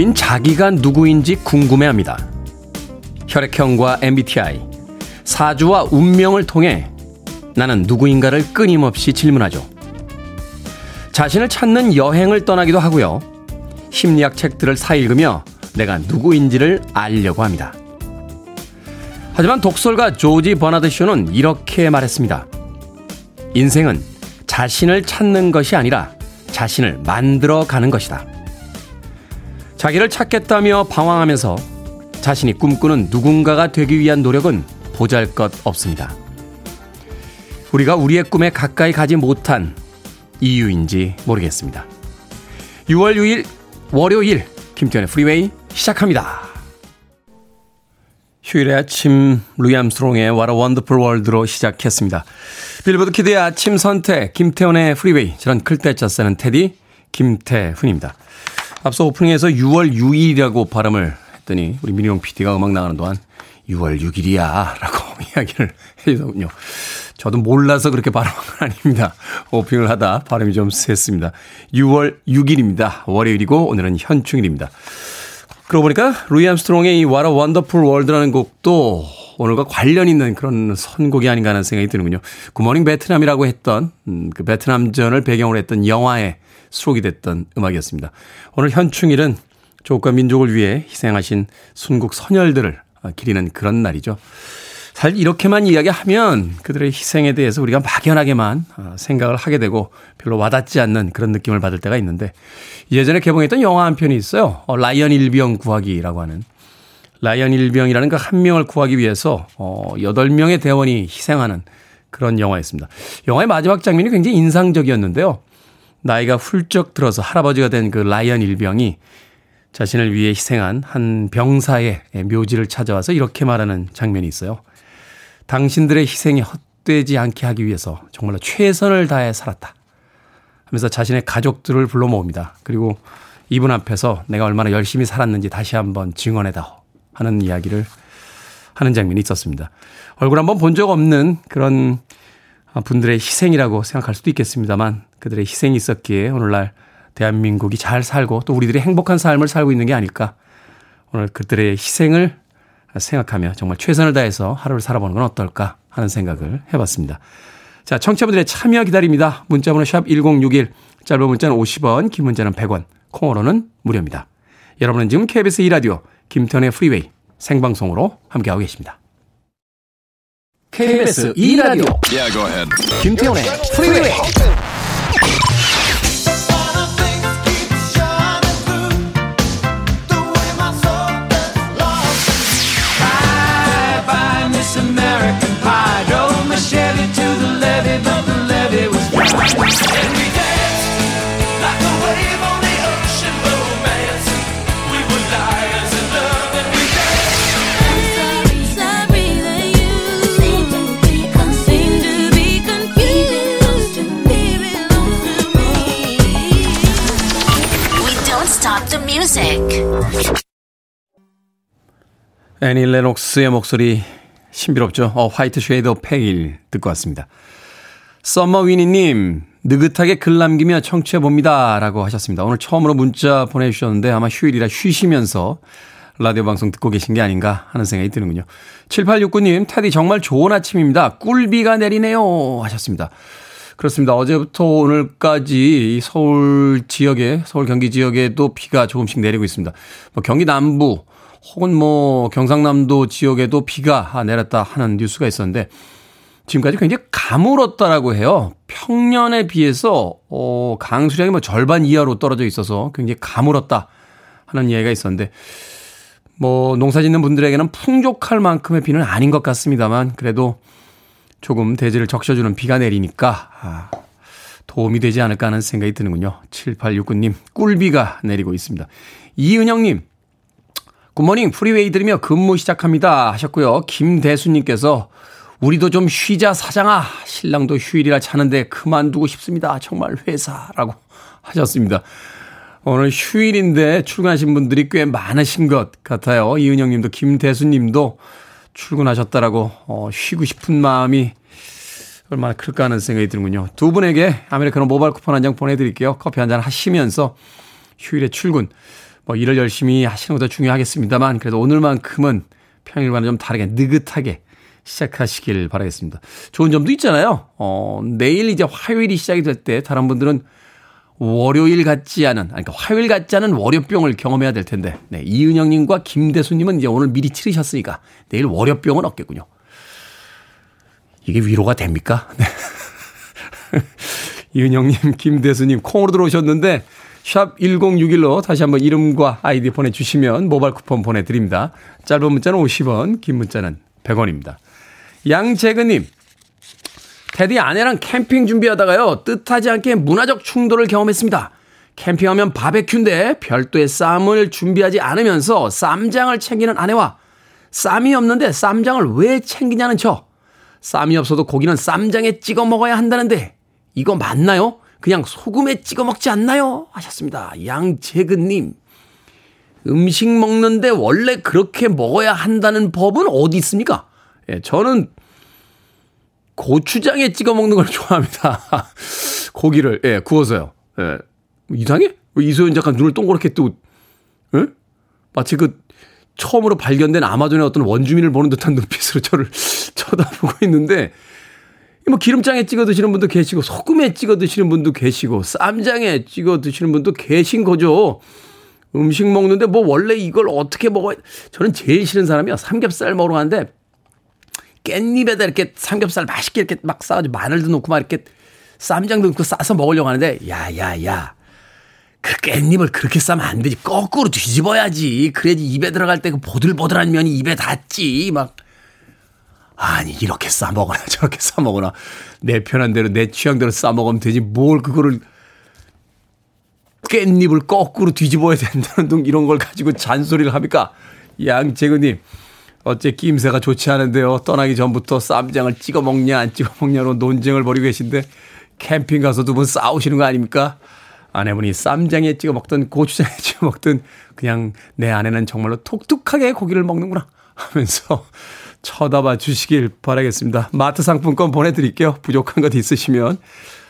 우린 자기가 누구인지 궁금해합니다. 혈액형과 MBTI, 사주와 운명을 통해 나는 누구인가를 끊임없이 질문하죠. 자신을 찾는 여행을 떠나기도 하고요. 심리학 책들을 사 읽으며 내가 누구인지를 알려고 합니다. 하지만 독설가 조지 버나드 쇼는 이렇게 말했습니다. 인생은 자신을 찾는 것이 아니라 자신을 만들어 가는 것이다. 자기를 찾겠다며 방황하면서 자신이 꿈꾸는 누군가가 되기 위한 노력은 보잘 것 없습니다. 우리가 우리의 꿈에 가까이 가지 못한 이유인지 모르겠습니다. 6월 6일 월요일 김태훈의 프리웨이 시작합니다. 휴일의 아침 루이 암스트롱의 What a Wonderful World로 시작했습니다. 빌보드 kid의 아침 선택 김태훈의 프리웨이 저는 클 태 자 쓰는 테디 김태훈입니다. 앞서 오프닝에서 6월 6일이라고 발음을 했더니 우리 미니용 PD가 음악 나가는 동안 6월 6일이야 라고 이야기를 해주더군요. 저도 몰라서 그렇게 발음한 건 아닙니다. 오프닝을 하다 발음이 좀 셌습니다. 6월 6일입니다. 월요일이고 오늘은 현충일입니다. 그러고 보니까 루이 암스트롱의 이 What a Wonderful World라는 곡도 오늘과 관련 있는 그런 선곡이 아닌가 하는 생각이 드는군요. 굿모닝 베트남이라고 했던 음, 그 베트남전을 배경으로 했던 영화에 수록이 됐던 음악이었습니다. 오늘 현충일은 조국과 민족을 위해 희생하신 순국 선열들을 기리는 그런 날이죠. 사실 이렇게만 이야기하면 그들의 희생에 대해서 우리가 막연하게만 어, 생각을 하게 되고 별로 와닿지 않는 그런 느낌을 받을 때가 있는데 예전에 개봉했던 영화 한 편이 있어요. 어, 라이언 일병 구하기라고 하는 라이언 일병이라는 그 한 명을 구하기 위해서 어 8명의 대원이 희생하는 그런 영화였습니다. 영화의 마지막 장면이 굉장히 인상적이었는데요. 나이가 훌쩍 들어서 할아버지가 된 그 라이언 일병이 자신을 위해 희생한 한 병사의 묘지를 찾아와서 이렇게 말하는 장면이 있어요. 당신들의 희생이 헛되지 않게 하기 위해서 정말로 최선을 다해 살았다. 하면서 자신의 가족들을 불러 모읍니다. 그리고 이분 앞에서 내가 얼마나 열심히 살았는지 다시 한번 증언해다오. 하는 이야기를 하는 장면이 있었습니다. 얼굴 한번 본 적 없는 그런 분들의 희생이라고 생각할 수도 있겠습니다만 그들의 희생이 있었기에 오늘날 대한민국이 잘 살고 또 우리들이 행복한 삶을 살고 있는 게 아닐까. 오늘 그들의 희생을 생각하며 정말 최선을 다해서 하루를 살아보는 건 어떨까 하는 생각을 해봤습니다. 자, 청취자분들의 참여 기다립니다. 문자번호 샵 1061, 짧은 문자는 50원, 긴 문자는 100원, 콩으로는 무료입니다. 여러분은 지금 KBS 2라디오 김태훈의 프리웨이 생방송으로 함께하고 계십니다. KBS 2라디오 yeah, 김태훈의 프리웨이 애니 레녹스의 목소리 신비롭죠. 어, Whiter Shade of Pale 듣고 왔습니다. 썸머 위니님, 느긋하게 글 남기며 청취해봅니다. 라고 하셨습니다. 오늘 처음으로 문자 보내주셨는데 아마 휴일이라 쉬시면서 라디오 방송 듣고 계신 게 아닌가 하는 생각이 드는군요. 7869님, 테디 정말 좋은 아침입니다. 꿀비가 내리네요. 하셨습니다. 그렇습니다. 어제부터 오늘까지 서울 지역에, 서울 경기 지역에도 비가 조금씩 내리고 있습니다. 뭐 경기 남부, 혹은 뭐 경상남도 지역에도 비가 내렸다 하는 뉴스가 있었는데 지금까지 굉장히 가물었다라고 해요. 평년에 비해서 어 강수량이 뭐 절반 이하로 떨어져 있어서 굉장히 가물었다 하는 이야기가 있었는데 뭐 농사 짓는 분들에게는 풍족할 만큼의 비는 아닌 것 같습니다만 그래도 조금 대지를 적셔주는 비가 내리니까 아, 도움이 되지 않을까 하는 생각이 드는군요. 7869님 꿀비가 내리고 있습니다. 이은영님 good morning 프리웨이 들으며 근무 시작합니다 하셨고요. 김대수님께서 우리도 좀 쉬자 사장아 신랑도 휴일이라 자는데 그만두고 싶습니다. 정말 회사라고 하셨습니다. 오늘 휴일인데 출근하신 분들이 꽤 많으신 것 같아요. 이은영 님도 김대수 님도 출근하셨다라고 어, 쉬고 싶은 마음이 얼마나 클까 하는 생각이 드는군요. 두 분에게 아메리카노 모바일 쿠폰 한 장 보내드릴게요. 커피 한 잔 하시면서 휴일에 출근 뭐 일을 열심히 하시는 것도 중요하겠습니다만 그래도 오늘만큼은 평일과는 좀 다르게 느긋하게 시작하시길 바라겠습니다. 좋은 점도 있잖아요. 어, 내일 이제 화요일이 시작이 될 때 다른 분들은 월요일 같지 않은, 아니, 그러니까 화요일 같지 않은 월요병을 경험해야 될 텐데, 네, 이은영님과 김대수님은 이제 오늘 미리 치르셨으니까 내일 월요병은 없겠군요. 이게 위로가 됩니까? 네. 이은영님, 김대수님, 콩으로 들어오셨는데, 샵 1061로 다시 한번 이름과 아이디 보내주시면 모바일 쿠폰 보내드립니다. 짧은 문자는 50원, 긴 문자는 100원입니다. 양재근님, 테디 아내랑 캠핑 준비하다가요, 뜻하지 않게 문화적 충돌을 경험했습니다. 캠핑하면 바베큐인데 별도의 쌈을 준비하지 않으면서 쌈장을 챙기는 아내와 쌈이 없는데 쌈장을 왜 챙기냐는 저. 쌈이 없어도 고기는 쌈장에 찍어 먹어야 한다는데 이거 맞나요? 그냥 소금에 찍어 먹지 않나요? 하셨습니다. 양재근님. 음식 먹는데 원래 그렇게 먹어야 한다는 법은 어디 있습니까? 예, 저는 고추장에 찍어 먹는 걸 좋아합니다. 고기를, 예, 구워서요. 예. 이상해? 이소연 작가 눈을 동그랗게 뜨고, 예? 마치 그 처음으로 발견된 아마존의 어떤 원주민을 보는 듯한 눈빛으로 저를 쳐다보고 있는데, 뭐 기름장에 찍어 드시는 분도 계시고, 소금에 찍어 드시는 분도 계시고, 쌈장에 찍어 드시는 분도 계신 거죠. 음식 먹는데 뭐 원래 이걸 어떻게 먹어야, 저는 제일 싫은 사람이야. 삼겹살 먹으러 가는데, 깻잎에다 이렇게 삼겹살 맛있게 이렇게 막 싸가지고 마늘도 넣고 막 이렇게 쌈장도 넣고 싸서 먹으려고 하는데, 야, 야, 야. 그 깻잎을 그렇게 싸면 안 되지. 거꾸로 뒤집어야지. 그래야지 입에 들어갈 때 그 보들보들한 면이 입에 닿지. 막. 아니, 이렇게 싸먹거나 저렇게 싸먹거나 내 편한 대로 내 취향대로 싸 먹으면 되지. 뭘 그거를 깻잎을 거꾸로 뒤집어야 된다는 등 이런 걸 가지고 잔소리를 합니까? 양재근님. 어째 끼임새가 좋지 않은데요. 떠나기 전부터 쌈장을 찍어 먹냐 안 찍어 먹냐로 논쟁을 벌이고 계신데 캠핑 가서 두 분 싸우시는 거 아닙니까? 아내분이 쌈장에 찍어 먹든 고추장에 찍어 먹든 그냥 내 아내는 정말로 톡톡하게 고기를 먹는구나 하면서 쳐다봐 주시길 바라겠습니다. 마트 상품권 보내드릴게요. 부족한 것 있으시면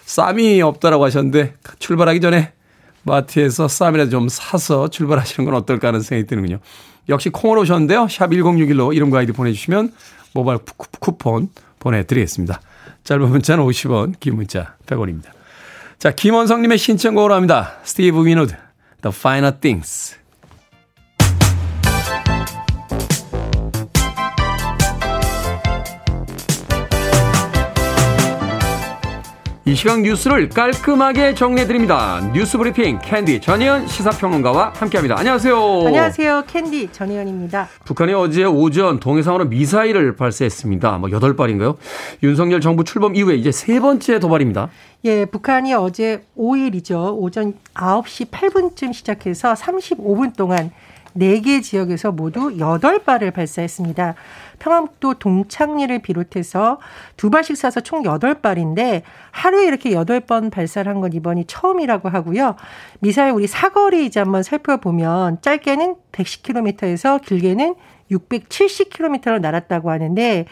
쌈이 없다라고 하셨는데 출발하기 전에 마트에서 쌈이라도 좀 사서 출발하시는 건 어떨까 하는 생각이 드는군요. 역시 콩으로 오셨는데요. 샵 1061로 이름과 아이디 보내주시면 모바일 쿠폰 보내드리겠습니다. 짧은 문자는 50원, 긴 문자 100원입니다. 자, 김원성님의 신청곡으로 합니다. 스티브 윈우드, The Finer Things. 이 시각 뉴스를 깔끔하게 정리해드립니다. 뉴스 브리핑 캔디 전희연 시사평론가와 함께합니다. 안녕하세요. 안녕하세요. 캔디 전희연입니다. 북한이 어제 오전 동해상으로 미사일을 발사했습니다. 뭐 8발인가요? 윤석열 정부 출범 이후에 이제 세 번째 도발입니다. 예, 북한이 어제 5일이죠. 오전 9시 8분쯤 시작해서 35분 동안 4개 지역에서 모두 8발을 발사했습니다. 평안북도 동창리를 비롯해서 두 발씩 쏴서 총 8발인데 하루에 이렇게 8번 발사를 한 건 이번이 처음이라고 하고요. 미사일 우리 사거리 이제 한번 살펴보면 짧게는 110km에서 길게는 670km로 날았다고 하는데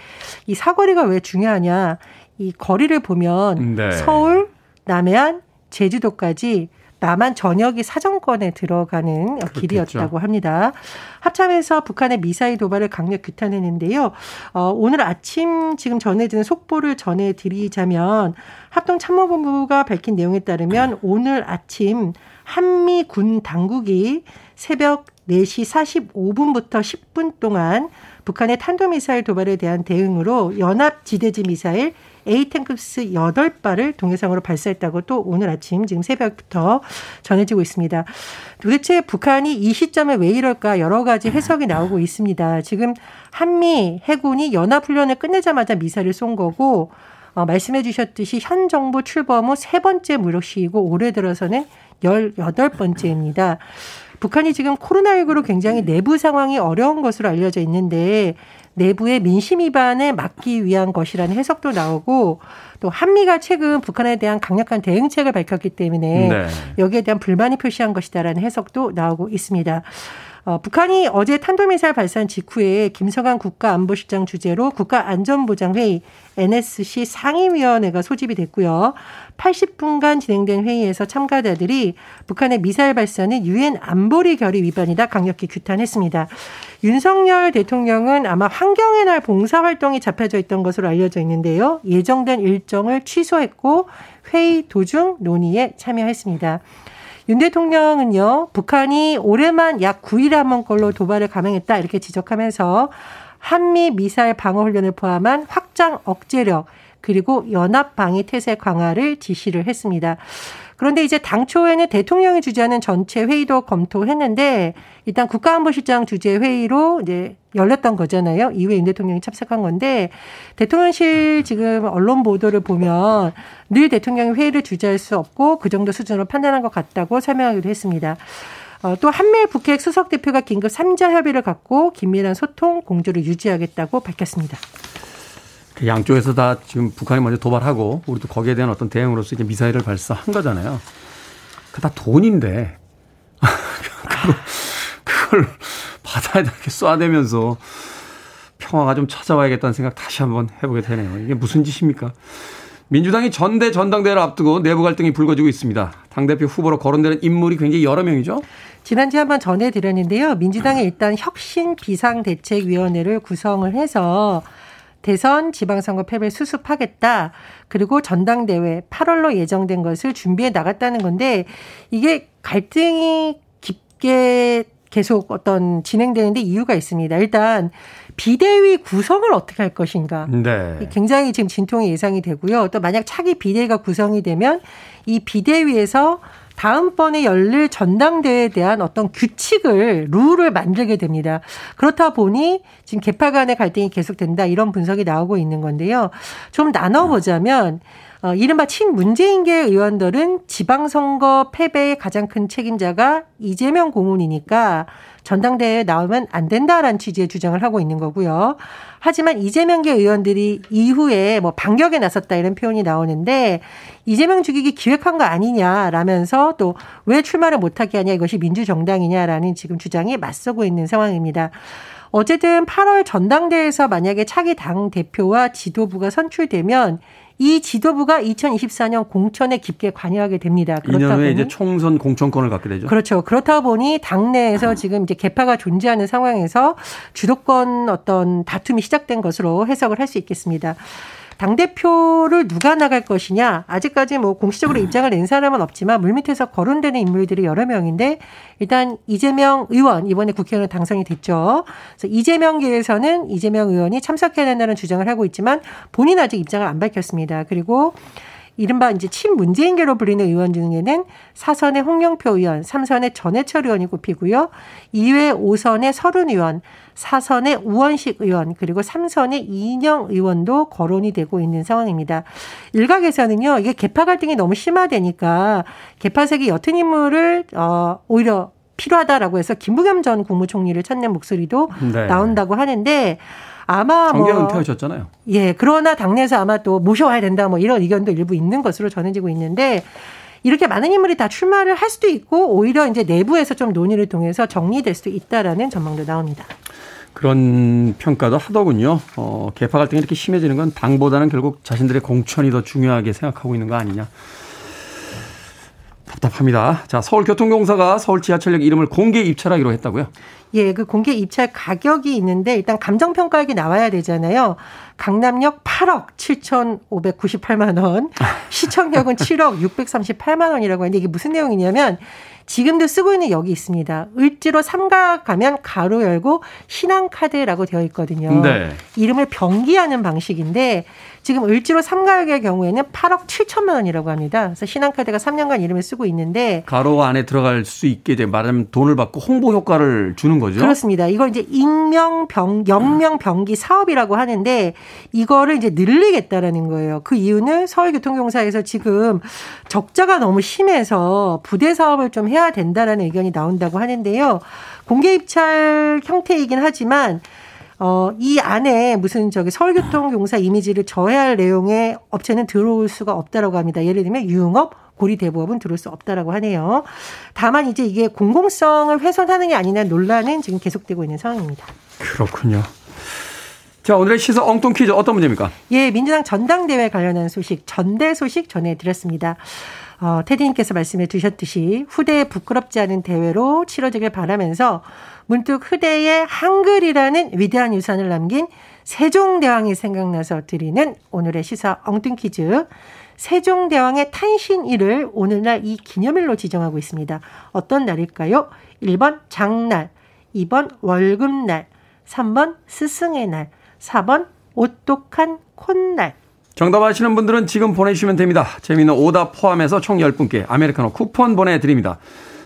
이 사거리가 왜 중요하냐. 이 거리를 보면 네. 서울, 남해안, 제주도까지 남한 전역이 사정권에 들어가는 그렇겠죠. 길이었다고 합니다. 합참에서 북한의 미사일 도발을 강력 규탄했는데요. 어, 오늘 아침 지금 전해지는 속보를 전해드리자면 합동참모본부가 밝힌 내용에 따르면 오늘 아침 한미 군 당국이 새벽 4시 45분부터 10분 동안 북한의 탄도미사일 도발에 대한 대응으로 연합지대지 미사일 에이탱크스 8발을 동해상으로 발사했다고 또 오늘 아침 지금 새벽부터 전해지고 있습니다. 도대체 북한이 이 시점에 왜 이럴까 여러 가지 해석이 나오고 있습니다. 지금 한미 해군이 연합훈련을 끝내자마자 미사일을 쏜 거고 어, 말씀해 주셨듯이 현 정부 출범 후 세 번째 무력 시이고 올해 들어서는 18번째입니다. 북한이 지금 코로나19로 굉장히 내부 상황이 어려운 것으로 알려져 있는데 내부의 민심 위반을 막기 위한 것이라는 해석도 나오고 또 한미가 최근 북한에 대한 강력한 대응책을 밝혔기 때문에 네. 여기에 대한 불만이 표시한 것이다라는 해석도 나오고 있습니다. 어, 북한이 어제 탄도미사일 발사한 직후에 김성한 국가안보실장 주재로 국가안전보장회의 NSC 상임위원회가 소집이 됐고요. 80분간 진행된 회의에서 참가자들이 북한의 미사일 발사는 유엔 안보리 결의 위반이다 강력히 규탄했습니다. 윤석열 대통령은 아마 환경의 날 봉사활동이 잡혀져 있던 것으로 알려져 있는데요. 예정된 일정을 취소했고 회의 도중 논의에 참여했습니다. 윤 대통령은요, 북한이 올해만 약 9일에 한번 걸로 도발을 감행했다 이렇게 지적하면서 한미 미사일 방어 훈련을 포함한 확장 억제력 그리고 연합 방위 태세 강화를 지시를 했습니다. 그런데 이제 당초에는 대통령이 주재하는 전체 회의도 검토했는데 일단 국가안보실장 주재 회의로 이제 열렸던 거잖아요. 이후에 윤 대통령이 참석한 건데 대통령실 지금 언론 보도를 보면 늘 대통령이 회의를 주재할 수 없고 그 정도 수준으로 판단한 것 같다고 설명하기도 했습니다. 어, 또 한미일 북핵 수석 대표가 긴급 3자 협의를 갖고 긴밀한 소통 공조를 유지하겠다고 밝혔습니다. 그 양쪽에서 다 지금 북한이 먼저 도발하고 우리도 거기에 대한 어떤 대응으로서 이제 미사일을 발사한 거잖아요. 그 다 돈인데 그걸 받아야 되게 쏴대면서 평화가 좀 찾아와야겠다는 생각 다시 한번 해보게 되네요. 이게 무슨 짓입니까? 민주당이 전대 전당대회를 앞두고 내부 갈등이 불거지고 있습니다. 당대표 후보로 거론되는 인물이 굉장히 여러 명이죠. 지난주에 한번 전해드렸는데요. 민주당이 일단 혁신 비상대책위원회를 구성을 해서 대선 지방선거 패배 수습하겠다. 그리고 전당대회 8월로 예정된 것을 준비해 나갔다는 건데 이게 갈등이 깊게 계속 어떤 진행되는데 이유가 있습니다. 일단 비대위 구성을 어떻게 할 것인가. 네. 굉장히 지금 진통이 예상이 되고요. 또 만약 차기 비대위가 구성이 되면 이 비대위에서 다음번에 열릴 전당대회에 대한 어떤 규칙을 룰을 만들게 됩니다. 그렇다 보니 지금 개파 간의 갈등이 계속된다 이런 분석이 나오고 있는 건데요. 좀 나눠보자면 어, 이른바 친문재인계 의원들은 지방선거 패배의 가장 큰 책임자가 이재명 고문이니까 전당대회에 나오면 안 된다라는 취지의 주장을 하고 있는 거고요. 하지만 이재명계 의원들이 이후에 뭐 반격에 나섰다 이런 표현이 나오는데 이재명 죽이기 기획한 거 아니냐라면서 또 왜 출마를 못하게 하냐 이것이 민주정당이냐라는 지금 주장이 맞서고 있는 상황입니다. 어쨌든 8월 전당대회에서 만약에 차기 당 대표와 지도부가 선출되면 이 지도부가 2024년 공천에 깊게 관여하게 됩니다. 그렇다 2년 후에 이제 총선 공천권을 갖게 되죠. 그렇죠. 그렇다 보니 당내에서 지금 이제 개파가 존재하는 상황에서 주도권 어떤 다툼이 시작된 것으로 해석을 할 수 있겠습니다. 당 대표를 누가 나갈 것이냐. 아직까지 뭐 공식적으로 입장을 낸 사람은 없지만 물밑에서 거론되는 인물들이 여러 명인데 일단 이재명 의원 이번에 국회의원 당선이 됐죠. 그래서 이재명계에서는 이재명 의원이 참석해야 된다는 주장을 하고 있지만 본인 아직 입장을 안 밝혔습니다. 그리고 이른바 이제 친문재인계로 불리는 의원 중에는 사선의 홍영표 의원, 삼선의 전해철 의원이 꼽히고요. 2회 5선의 서른 의원, 4선의 우원식 의원, 그리고 3선의 이인영 의원도 거론이 되고 있는 상황입니다. 일각에서는요, 이게 개파 갈등이 너무 심화되니까 개파색이 옅은 인물을, 어, 오히려 필요하다라고 해서 김부겸 전 국무총리를 찾는 목소리도 네. 나온다고 하는데 아마 뭐 정계 은퇴하셨잖아요. 예, 그러나 당내에서 아마 또 모셔와야 된다 뭐 이런 의견도 일부 있는 것으로 전해지고 있는데 이렇게 많은 인물이 다 출마를 할 수도 있고 오히려 이제 내부에서 좀 논의를 통해서 정리될 수도 있다라는 전망도 나옵니다. 그런 평가도 하더군요. 어, 개파 갈등이 이렇게 심해지는 건 당보다는 결국 자신들의 공천이 더 중요하게 생각하고 있는 거 아니냐. 답답합니다. 자, 서울교통공사가 서울 지하철역 이름을 공개 입찰하기로 했다고요? 예, 그 공개 입찰 가격이 있는데 일단 감정 평가액이 나와야 되잖아요. 강남역 8억 7,598만 원, 시청역은 7억 638만 원이라고 하는데 이게 무슨 내용이냐면 지금도 쓰고 있는 역이 있습니다. 을지로 삼각 가면 가로 열고 신한카드라고 되어 있거든요. 네. 이름을 병기하는 방식인데 지금 을지로 삼각의 경우에는 8억 7천만 원이라고 합니다. 그래서 신한카드가 3년간 이름을 쓰고 있는데 가로 안에 들어갈 수 있게 되 말하면 돈을 받고 홍보 효과를 주는 거죠. 그렇습니다. 이걸 이제 익명 병 영명 병기 사업이라고 하는데 이거를 이제 늘리겠다라는 거예요. 그 이유는 서울교통공사에서 지금 적자가 너무 심해서 부대 사업을 좀 해야 된다라는 의견이 나온다고 하는데요. 공개 입찰 형태이긴 하지만 어, 이 안에 무슨 저기 서울교통공사 이미지를 저해할 내용의 업체는 들어올 수가 없다라고 합니다. 예를 들면 유흥업, 고리대부업은 들을 수 없다라고 하네요. 다만 이제 이게 공공성을 훼손하느냐 아니냐 논란은 지금 계속되고 있는 상황입니다. 그렇군요. 자, 오늘의 시사 엉뚱 퀴즈 어떤 문제입니까? 예, 민주당 전당대회 관련한 소식, 전대 소식 전해드렸습니다. 어, 테디님께서 말씀해 주셨듯이 후대에 부끄럽지 않은 대회로 치러지길 바라면서 문득 후대에 한글이라는 위대한 유산을 남긴 세종대왕이 생각나서 드리는 오늘의 시사 엉뚱 퀴즈. 세종대왕의 탄신일을 오늘날 이 기념일로 지정하고 있습니다. 어떤 날일까요? 1번 장날, 2번 월급날, 3번 스승의 날, 4번 오똑한 콧날. 정답 아시는 분들은 지금 보내주시면 됩니다. 재미있는 오답 포함해서 총 10분께 아메리카노 쿠폰 보내드립니다.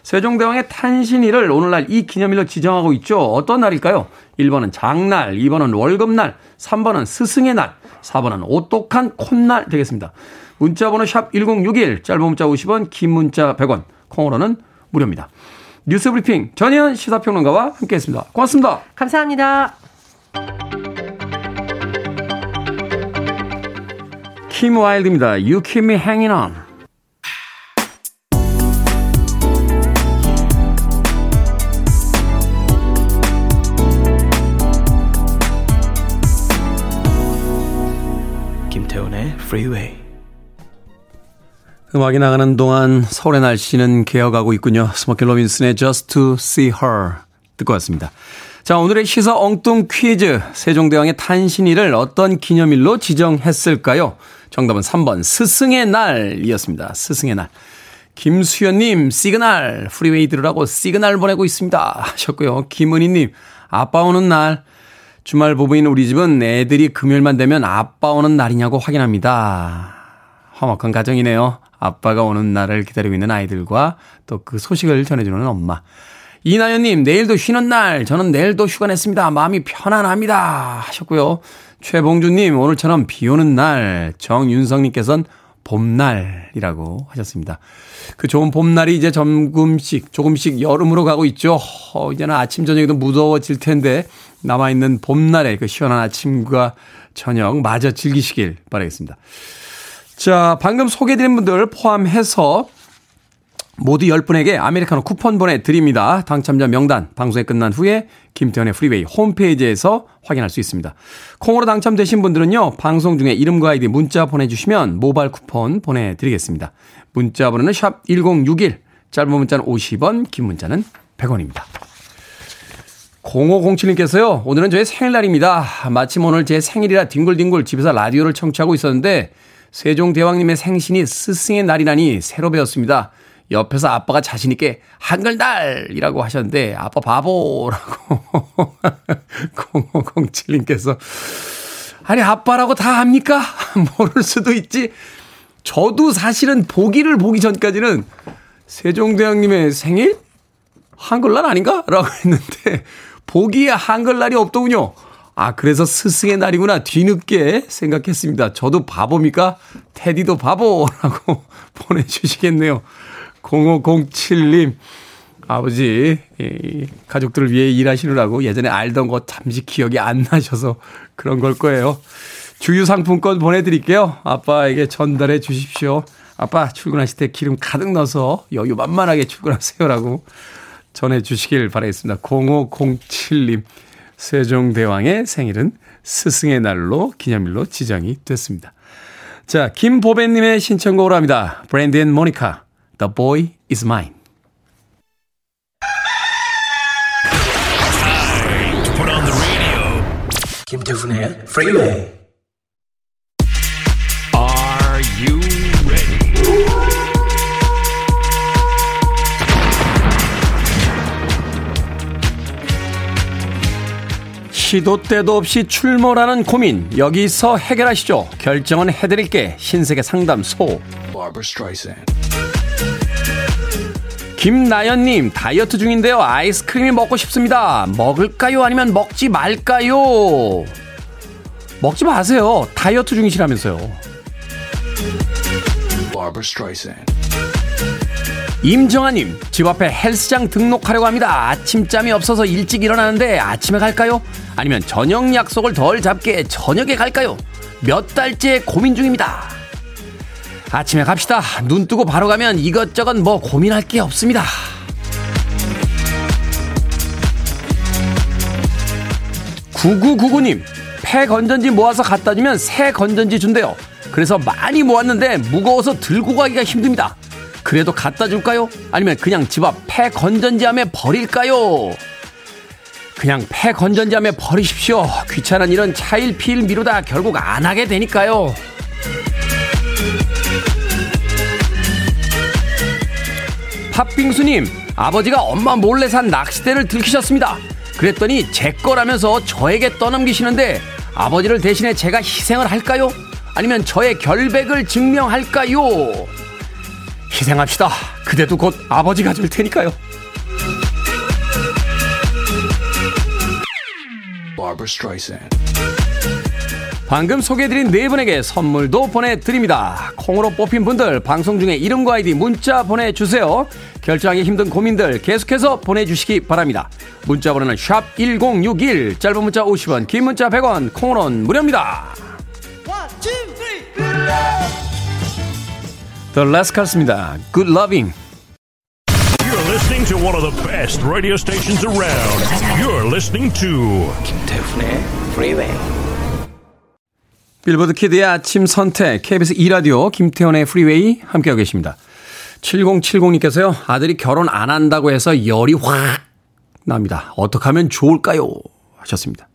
세종대왕의 탄신일을 오늘날 이 기념일로 지정하고 있죠. 어떤 날일까요? 1번은 장날, 2번은 월급날, 3번은 스승의 날, 4번은 오똑한 콧날 되겠습니다. 문자번호 샵 1061, 짧은 문자 50원, 긴 문자 100원, 콩으로는 무료입니다. 뉴스 브리핑 전혜연 시사평론가와 함께했습니다. 고맙습니다. 감사합니다. 킴 와일드입니다. You keep me hanging on. Freeway. 음악이 나가는 동안 서울의 날씨는 개어가고 있군요. 스모키 로빈슨의 Just to See Her 듣고 왔습니다. 자, 오늘의 시사 엉뚱 퀴즈. 세종대왕의 탄신일을 어떤 기념일로 지정했을까요? 정답은 3번 스승의 날이었습니다. 스승의 날. 김수현님 시그널 프리웨이 들으라고 시그널 보내고 있습니다 하셨고요. 김은희님 아빠 오는 날 주말 부부인 우리 집은 애들이 금요일만 되면 아빠 오는 날이냐고 확인합니다. 화목한 가정이네요. 아빠가 오는 날을 기다리고 있는 아이들과 또 그 소식을 전해주는 엄마. 이나연님, 내일도 쉬는 날, 저는 내일도 휴가 냈습니다. 마음이 편안합니다. 하셨고요. 최봉주님, 오늘처럼 비 오는 날, 정윤성님께서는 봄날이라고 하셨습니다. 그 좋은 봄날이 이제 조금씩, 조금씩 여름으로 가고 있죠. 어, 이제는 아침, 저녁에도 무더워질 텐데, 남아있는 봄날의 그 시원한 아침과 저녁 마저 즐기시길 바라겠습니다. 자, 방금 소개해드린 분들 포함해서 모두 10분에게 아메리카노 쿠폰 보내드립니다. 당첨자 명단 방송이 끝난 후에 김태훈의 프리웨이 홈페이지에서 확인할 수 있습니다. 콩으로 당첨되신 분들은요. 방송 중에 이름과 아이디 문자 보내주시면 모바일 쿠폰 보내드리겠습니다. 문자 번호는 샵 1061 짧은 문자는 50원 긴 문자는 100원입니다. 0507님께서요. 오늘은 저의 생일날입니다. 마침 오늘 제 생일이라 뒹굴뒹굴 집에서 라디오를 청취하고 있었는데 세종대왕님의 생신이 스승의 날이라니 새로 배웠습니다. 옆에서 아빠가 자신있게 한글날이라고 하셨는데, 아빠 바보라고. 0507님께서. 아니, 아빠라고 다 합니까? 모를 수도 있지. 저도 사실은 보기를 보기 전까지는 세종대왕님의 생일? 한글날 아닌가? 라고 했는데, 보기에 한글날이 없더군요. 아, 그래서 스승의 날이구나. 뒤늦게 생각했습니다. 저도 바보입니까? 테디도 바보라고 보내주시겠네요. 0507님, 아버지, 예, 가족들을 위해 일하시느라고 예전에 알던 거 잠시 기억이 안 나셔서 그런 걸 거예요. 주유상품권 보내드릴게요. 아빠에게 전달해 주십시오. 아빠 출근하실 때 기름 가득 넣어서 여유 만만하게 출근하세요라고 전해 주시길 바라겠습니다. 0507님, 세종대왕의 생일은 스승의 날로 기념일로 지정이 됐습니다. 자, 김보배님의 신청곡으로 합니다. 브랜디 and 모니카. The boy is mine. 김태훈의 Freeway. Are you ready? 시도 때도 없이 출몰하는 고민 여기서 해결하시죠. 결정은 해드릴게 신세계 상담소. Barbara Streisand. 김나연님, 다이어트 중인데요. 아이스크림이 먹고 싶습니다. 먹을까요? 아니면 먹지 말까요? 먹지 마세요. 다이어트 중이시라면서요. 임정아님, 집 앞에 헬스장 등록하려고 합니다. 아침잠이 없어서 일찍 일어나는데 아침에 갈까요? 아니면 저녁 약속을 덜 잡게 저녁에 갈까요? 몇 달째 고민 중입니다. 아침에 갑시다. 눈 뜨고 바로 가면 이것저것 뭐 고민할 게 없습니다. 9999님, 폐 건전지 모아서 갖다 주면 새 건전지 준대요. 그래서 많이 모았는데 무거워서 들고 가기가 힘듭니다. 그래도 갖다 줄까요? 아니면 그냥 집 앞 폐 건전지함에 버릴까요? 그냥 폐 건전지함에 버리십시오. 귀찮은 일은 차일피일 미루다 결국 안 하게 되니까요. 팥빙수님, 아버지가 엄마 몰래 산 낚싯대를 들키셨습니다. 그랬더니 제 거라면서 저에게 떠넘기시는데 아버지를 대신해 제가 희생을 할까요? 아니면 저의 결백을 증명할까요? 희생합시다. 그대도 곧 아버지가 될 테니까요. 방금 소개해드린 네 분에게 선물도 보내드립니다. 콩으로 뽑힌 분들 방송 중에 이름과 아이디 문자 보내주세요. 결정하기 힘든 고민들 계속해서 보내주시기 바랍니다. 문자 번호는 샵 1061, 짧은 문자 50원, 긴 문자 100원, 콩으로는 무료입니다. The Rascals입니다. Good Loving. You're listening to one of the best radio stations around. You're listening to 김태훈의 Freeway. 빌보드 키드의 아침 선택 KBS 2라디오 김태훈의 프리웨이 함께하고 계십니다. 7070님께서요. 아들이 결혼 안 한다고 해서 열이 확 납니다. 어떻게 하면 좋을까요? 하셨습니다.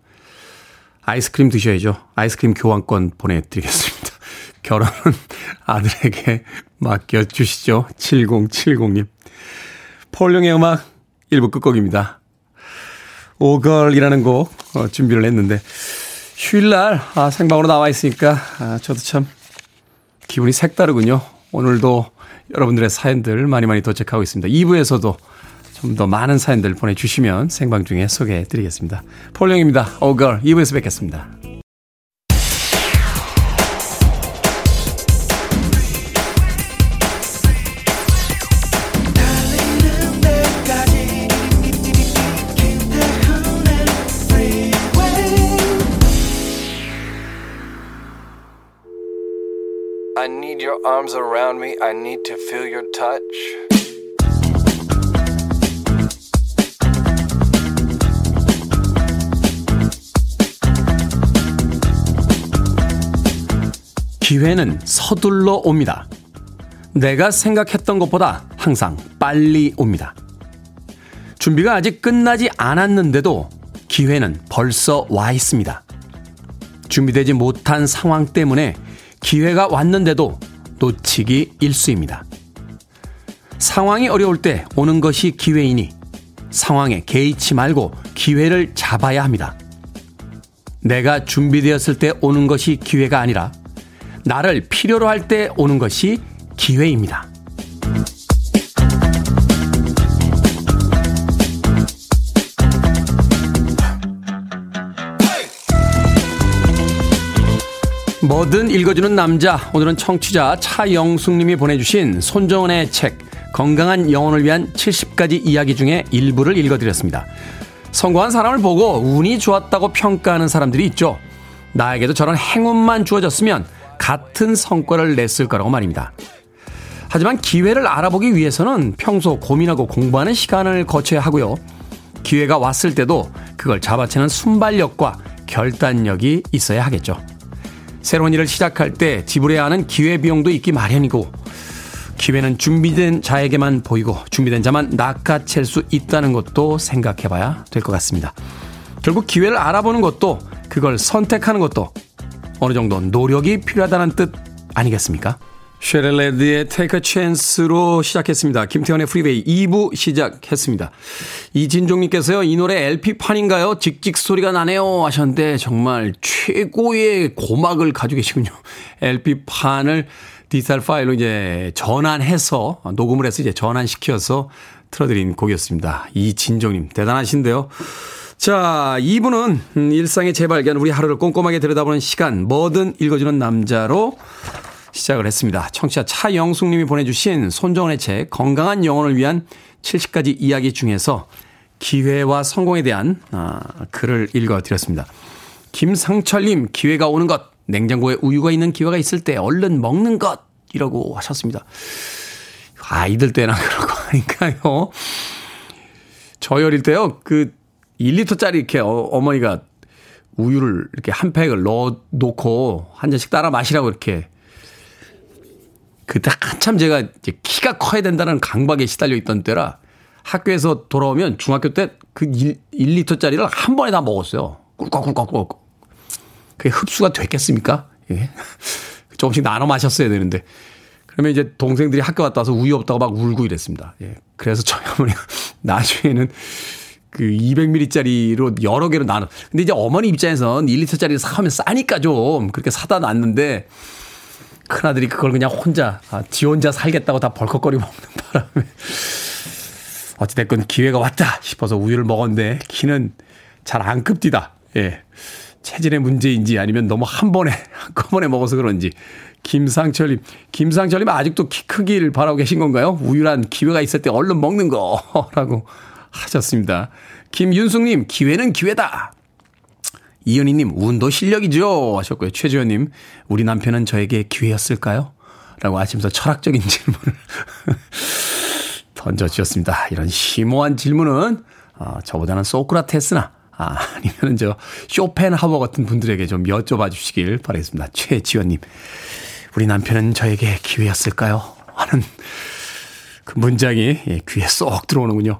아이스크림 드셔야죠. 아이스크림 교환권 보내드리겠습니다. 결혼은 아들에게 맡겨주시죠. 7070님. 폴룡의 음악 1부 끝곡입니다. 오걸이라는 곡 어, 준비를 했는데 휴일날 아, 생방으로 나와 있으니까 아, 저도 참 기분이 색다르군요. 오늘도 여러분들의 사연들 많이 많이 도착하고 있습니다. 2부에서도 좀 더 많은 사연들 보내주시면 생방 중에 소개해 드리겠습니다. 폴령입니다. 오걸 2부에서 뵙겠습니다. Arms around me. I need to feel your touch. 기회는 서둘러 옵니다. 내가 생각했던 것보다 항상 빨리 옵니다. 준비가 아직 끝나지 않았는데도 기회는 벌써 와 있습니다. 준비되지 못한 상황 때문에 기회가 왔는데도 놓치기 일수입니다. 상황이 어려울 때 오는 것이 기회이니 상황에 개의치 말고 기회를 잡아야 합니다. 내가 준비되었을 때 오는 것이 기회가 아니라 나를 필요로 할 때 오는 것이 기회입니다. 뭐든 읽어주는 남자. 오늘은 청취자 차영숙님이 보내주신 손정은의 책, 건강한 영혼을 위한 70가지 이야기 중에 일부를 읽어드렸습니다. 성공한 사람을 보고 운이 좋았다고 평가하는 사람들이 있죠. 나에게도 저런 행운만 주어졌으면 같은 성과를 냈을 거라고 말입니다. 하지만 기회를 알아보기 위해서는 평소 고민하고 공부하는 시간을 거쳐야 하고요. 기회가 왔을 때도 그걸 잡아채는 순발력과 결단력이 있어야 하겠죠. 새로운 일을 시작할 때 지불해야 하는 기회비용도 있기 마련이고, 기회는 준비된 자에게만 보이고, 준비된 자만 낚아챌 수 있다는 것도 생각해 봐야 될 것 같습니다. 결국 기회를 알아보는 것도, 그걸 선택하는 것도 어느 정도 노력이 필요하다는 뜻 아니겠습니까? 쉐렐레드의 Take a Chance로 시작했습니다. 김태훈의 프리웨이 2부 시작했습니다. 이진종님께서요, 이 노래 LP판인가요? 직직 소리가 나네요. 하셨는데, 정말 최고의 고막을 가지고 계시군요. LP판을 디지털 파일로 이제 전환해서, 녹음을 해서 이제 전환시켜서 틀어드린 곡이었습니다. 이진종님, 대단하신데요. 자, 2부는 일상의 재발견, 우리 하루를 꼼꼼하게 들여다보는 시간, 뭐든 읽어주는 남자로 시작을 했습니다. 청취자 차영숙님이 보내주신 손정은의 책 건강한 영혼을 위한 70가지 이야기 중에서 기회와 성공에 대한 아, 글을 읽어드렸습니다. 김상철님 기회가 오는 것 냉장고에 우유가 있는 기회가 있을 때 얼른 먹는 것 이라고 하셨습니다. 아이들 때나 거 아닌가요? 저희 어릴 때요, 그 1리터짜리 이렇게 어, 머니가 우유를 이렇게 한 팩을 넣어 놓고 한 잔씩 따라 마시라고 이렇게 그때 한참 제가 이제 키가 커야 된다는 강박에 시달려 있던 때라 학교에서 돌아오면 중학교 때 그 1리터짜리를 한 번에 다 먹었어요. 꿀꺽꿀꺽꿀꺽. 그게 흡수가 됐겠습니까? 예. 조금씩 나눠 마셨어야 되는데. 그러면 이제 동생들이 학교 갔다 와서 우유 없다고 막 울고 이랬습니다. 예. 그래서 저희 어머니가 나중에는 그 200ml짜리로 여러 개로 나눠. 근데 이제 어머니 입장에선 1리터짜리를 사면 싸니까 좀 그렇게 사다 놨는데 큰아들이 그걸 그냥 혼자, 아, 지 혼자 살겠다고 다 벌컥거리고 먹는 바람에. 어찌됐건 기회가 왔다 싶어서 우유를 먹었는데 키는 잘 안 급디다. 예. 체질의 문제인지 아니면 너무 한 번에, 한꺼번에 먹어서 그런지. 김상철님, 김상철님 아직도 키 크기를 바라고 계신 건가요? 우유란 기회가 있을 때 얼른 먹는 거 라고 하셨습니다. 김윤숙님, 기회는 기회다. 이은희님, 운도 실력이죠. 하셨고요. 최주현님, 우리 남편은 저에게 기회였을까요? 라고 하시면서 철학적인 질문을 던져주셨습니다. 이런 심오한 질문은, 어, 저보다는 소크라테스나, 아, 아니면 저, 쇼펜하버 같은 분들에게 좀 여쭤봐 주시길 바라겠습니다. 최지원님, 우리 남편은 저에게 기회였을까요? 하는 그 문장이 예, 귀에 쏙 들어오는군요.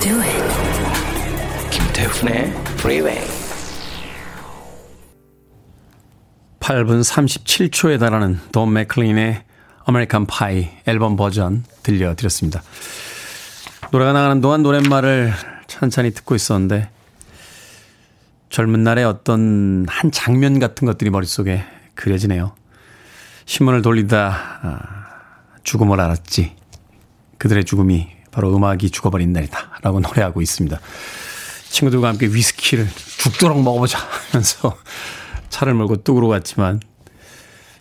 Do it. 김태훈의 Freeway. 8분 37초에 달하는 돈 맥클린의 American Pie 앨범 버전 들려드렸습니다. 노래가 나가는 동안 노랫말을 천천히 듣고 있었는데 젊은 날의 어떤 한 장면 같은 것들이 머릿속에 그려지네요. 신문을 돌리다 아, 죽음을 알았지. 그들의 죽음이 바로 음악이 죽어버린 날이다. 라고 노래하고 있습니다. 친구들과 함께 위스키를 죽도록 먹어보자 하면서 차를 몰고 뚝으로 갔지만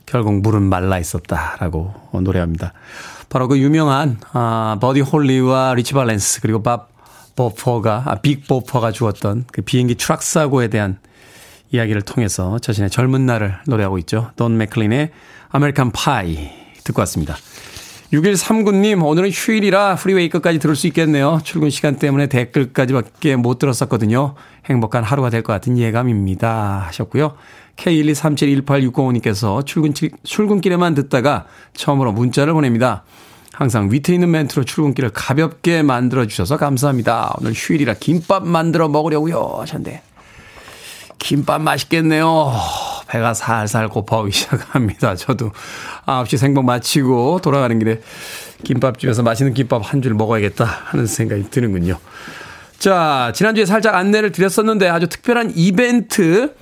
결국 물은 말라 있었다라고 노래합니다. 바로 그 유명한 아, 버디 홀리와 리치 발렌스 그리고 밥 보퍼가 아, 빅 보퍼가 죽었던 그 비행기 추락 사고에 대한 이야기를 통해서 자신의 젊은 날을 노래하고 있죠. 돈 맥클린의 American Pie 듣고 왔습니다. 6139님, 오늘은 휴일이라 프리웨이 끝까지 들을 수 있겠네요. 출근 시간 때문에 댓글까지밖에 못 들었었거든요. 행복한 하루가 될 것 같은 예감입니다. 하셨고요. K123718605님께서 출근, 출근길에만 듣다가 처음으로 문자를 보냅니다. 항상 위트 있는 멘트로 출근길을 가볍게 만들어주셔서 감사합니다. 오늘 휴일이라 김밥 만들어 먹으려고요. 하셨는데. 김밥 맛있겠네요. 배가 살살 고파오기 시작합니다. 저도 9시 생방 마치고 돌아가는 길에 김밥집에서 맛있는 김밥 한 줄 먹어야겠다 하는 생각이 드는군요. 자, 지난주에 살짝 안내를 드렸었는데 아주 특별한 이벤트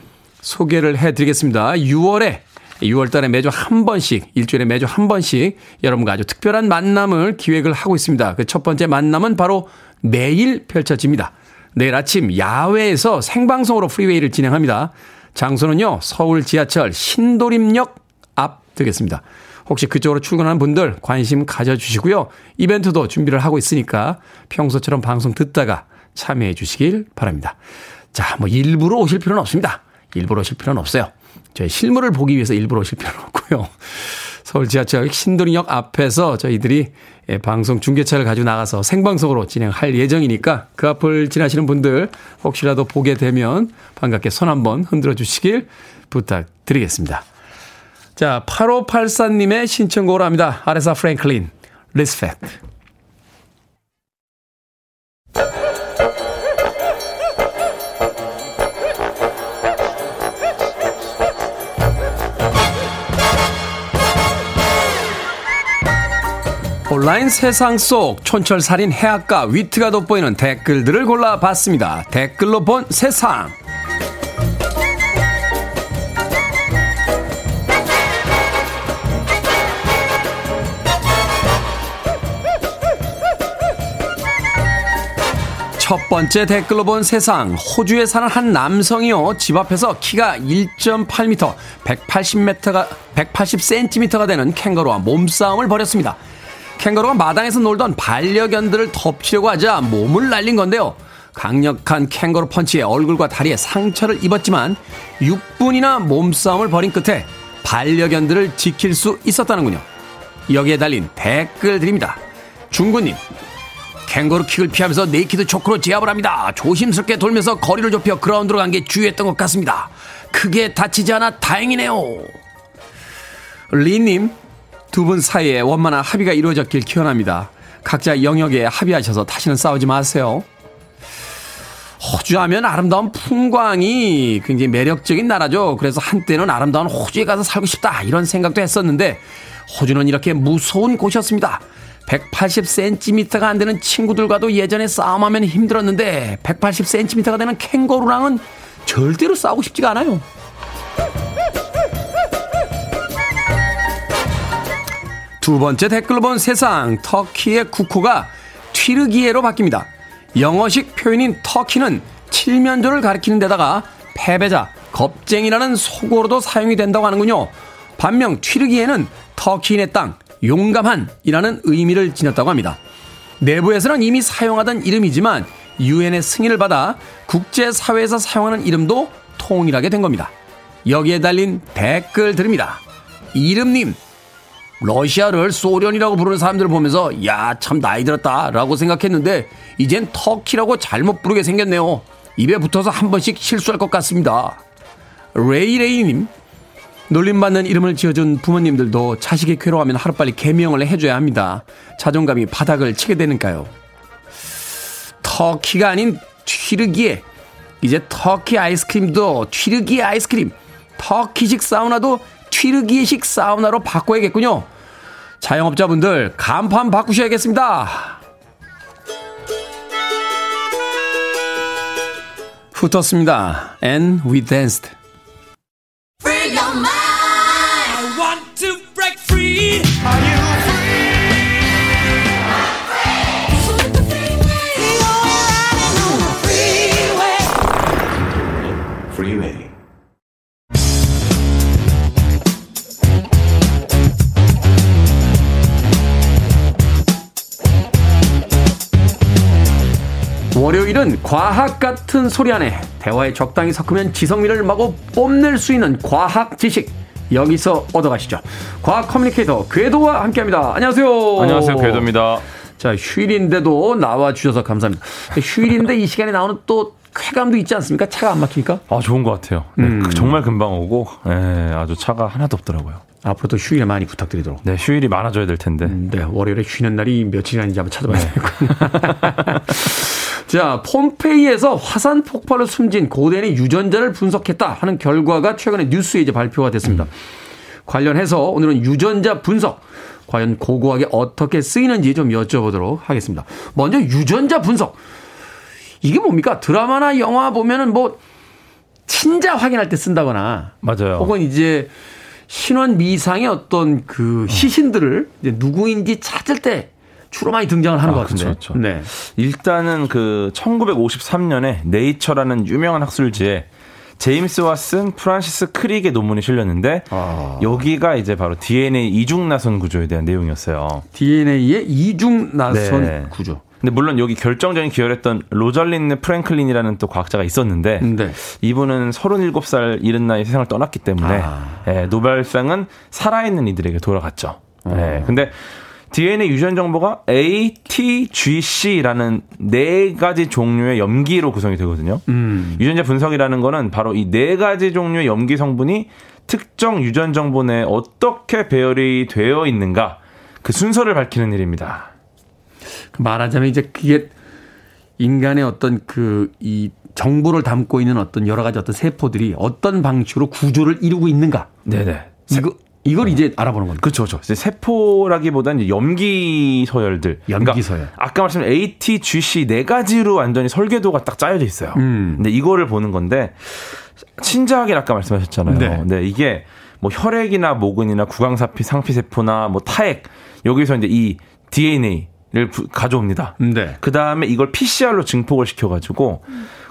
소개를 해 드리겠습니다. 6월에 6월 달에 매주 한 번씩, 일주일에 매주 한 번씩 여러분과 아주 특별한 만남을 기획을 하고 있습니다. 그 첫 번째 만남은 바로 내일 펼쳐집니다. 내일 아침 야외에서 생방송으로 프리웨이를 진행합니다. 장소는요, 서울 지하철 신도림역 앞 되겠습니다. 혹시 그쪽으로 출근하는 분들 관심 가져주시고요. 이벤트도 준비를 하고 있으니까 평소처럼 방송 듣다가 참여해 주시길 바랍니다. 자, 뭐 일부러 오실 필요는 없습니다. 일부러 오실 필요는 없어요. 저희 실물을 보기 위해서 일부러 오실 필요는 없고요. 서울 지하철 신도림역 앞에서 저희들이 예, 방송 중계차를 가지고 나가서 생방송으로 진행할 예정이니까 그 앞을 지나시는 분들 혹시라도 보게 되면 반갑게 손 한번 흔들어 주시길 부탁드리겠습니다. 자, 8584님의 신청곡으로 합니다. 아레사 프랭클린, Respect. 온라인 세상 속 촌철살인 해악과 위트가 돋보이는 댓글들을 골라봤습니다. 댓글로 본 세상. 첫 번째 댓글로 본 세상 호주에 사는 한 남성이요 집 앞에서 키가 1.8m 180m가 180cm가 되는 캥거루와 몸싸움을 벌였습니다. 캥거루가 마당에서 놀던 반려견들을 덮치려고 하자 몸을 날린 건데요. 강력한 캥거루 펀치에 얼굴과 다리에 상처를 입었지만 6분이나 몸싸움을 벌인 끝에 반려견들을 지킬 수 있었다는군요. 여기에 달린 댓글 드립니다. 중구님, 캥거루 킥을 피하면서 naked choke로 제압을 합니다. 조심스럽게 돌면서 거리를 좁혀 그라운드로 간 게 주의했던 것 같습니다. 크게 다치지 않아 다행이네요. 리님, 두 분 사이에 원만한 합의가 이루어졌길 기원합니다. 각자 영역에 합의하셔서 다시는 싸우지 마세요. 호주 하면 아름다운 풍광이 굉장히 매력적인 나라죠. 그래서 한때는 아름다운 호주에 가서 살고 싶다. 이런 생각도 했었는데, 호주는 이렇게 무서운 곳이었습니다. 180cm가 안 되는 친구들과도 예전에 싸움하면 힘들었는데, 180cm가 되는 캥거루랑은 절대로 싸우고 싶지가 않아요. 두 번째 댓글로 본 세상, 터키의 국호가 튀르기예로 바뀝니다. 영어식 표현인 터키는 칠면조를 가리키는 데다가 패배자, 겁쟁이라는 속어로도 사용이 된다고 하는군요. 반면 튀르기에는 터키인의 땅, 용감한이라는 의미를 지녔다고 합니다. 내부에서는 이미 사용하던 이름이지만 유엔의 승인을 받아 국제사회에서 사용하는 이름도 통일하게 된 겁니다. 여기에 달린 댓글 드립니다. 이름님, 러시아를 소련이라고 부르는 사람들을 보면서 야 참 나이 들었다 라고 생각했는데 이젠 터키라고 잘못 부르게 생겼네요. 입에 붙어서 한 번씩 실수할 것 같습니다. 레이레이님 놀림받는 이름을 지어준 부모님들도 자식이 괴로워하면 하루빨리 개명을 해줘야 합니다. 자존감이 바닥을 치게 되니까요. 터키가 아닌 튀르기에 이제 터키 아이스크림도 튀르기 아이스크림 터키식 사우나도 튀르기식 사우나로 바꿔야겠군요. 자영업자분들 간판 바꾸셔야겠습니다. 훑었습니다. And we danced. 월요일은 과학 같은 소리 안에 대화에 적당히 섞으면 지성미를 마구 뽐낼 수 있는 과학 지식 여기서 얻어가시죠. 과학 커뮤니케이터 궤도와 함께합니다. 안녕하세요. 안녕하세요, 궤도입니다. 자 휴일인데도 나와 주셔서 감사합니다. 휴일인데 이 시간에 나오는 또 쾌감도 있지 않습니까? 차가 안 막히니까. 아, 좋은 것 같아요. 네, 음. 정말 금방 오고, 예, 아주 차가 하나도 없더라고요. 앞으로도 휴일에 많이 부탁드리도록. 네, 휴일이 많아져야 될 텐데. 네, 월요일에 쉬는 날이 며칠이나 한번 찾아봐야 되겠군요. 자, 폼페이에서 화산 폭발로 숨진 고대인의 유전자를 분석했다 하는 결과가 최근에 뉴스에 이제 발표가 됐습니다. 관련해서 오늘은 유전자 분석, 과연 고고하게 어떻게 쓰이는지 좀 여쭤보도록 하겠습니다. 먼저 유전자 분석. 이게 뭡니까? 드라마나 영화 보면은 뭐 친자 확인할 때 쓴다거나 맞아요. 혹은 이제 신원 미상의 어떤 그 시신들을 누구인지 찾을 때 주로 많이 등장을 하는 아, 것 같은데. 그쵸, 그쵸. 네. 일단은 그 1953년에 네이처라는 유명한 학술지에 제임스 왓슨, 프란시스 크릭의 논문이 실렸는데 아. 여기가 이제 바로 DNA 이중 나선 구조에 대한 내용이었어요. DNA의 이중 나선 네. 구조. 근데 물론 여기 결정적인 기여했던 로잘린 프랭클린이라는 또 과학자가 있었는데 네. 이분은 37살 이른 나이 세상을 떠났기 때문에 아. 예, 노벨상은 살아있는 이들에게 돌아갔죠. 어. 예, 근데 DNA 유전 정보가 ATGC라는 네 가지 종류의 염기로 구성이 되거든요. 음. 유전자 분석이라는 거는 바로 이 네 가지 종류의 염기 성분이 특정 유전 정보 내에 어떻게 배열이 되어 있는가 그 순서를 밝히는 일입니다. 그 말하자면 이제 그게 인간의 어떤 그 이 정보를 담고 있는 어떤 여러 가지 어떤 세포들이 어떤 방식으로 구조를 이루고 있는가. 네네. 이거 이걸 이제 알아보는 겁니다. 그렇죠, 그렇죠. 이제 세포라기보다는 이제 염기 서열들. 그러니까 염기 서열. 아까 말씀드린 ATGC 네 가지로 완전히 설계도가 딱 짜여져 있어요. 음. 근데 이거를 보는 건데 친자학이 아까 말씀하셨잖아요. 네. 네. 이게 뭐 혈액이나 모근이나 구강사피, 상피세포나 뭐 타액 여기서 이제 이 DNA를 부- 가져옵니다. 네. 그 다음에 이걸 PCR로 증폭을 시켜가지고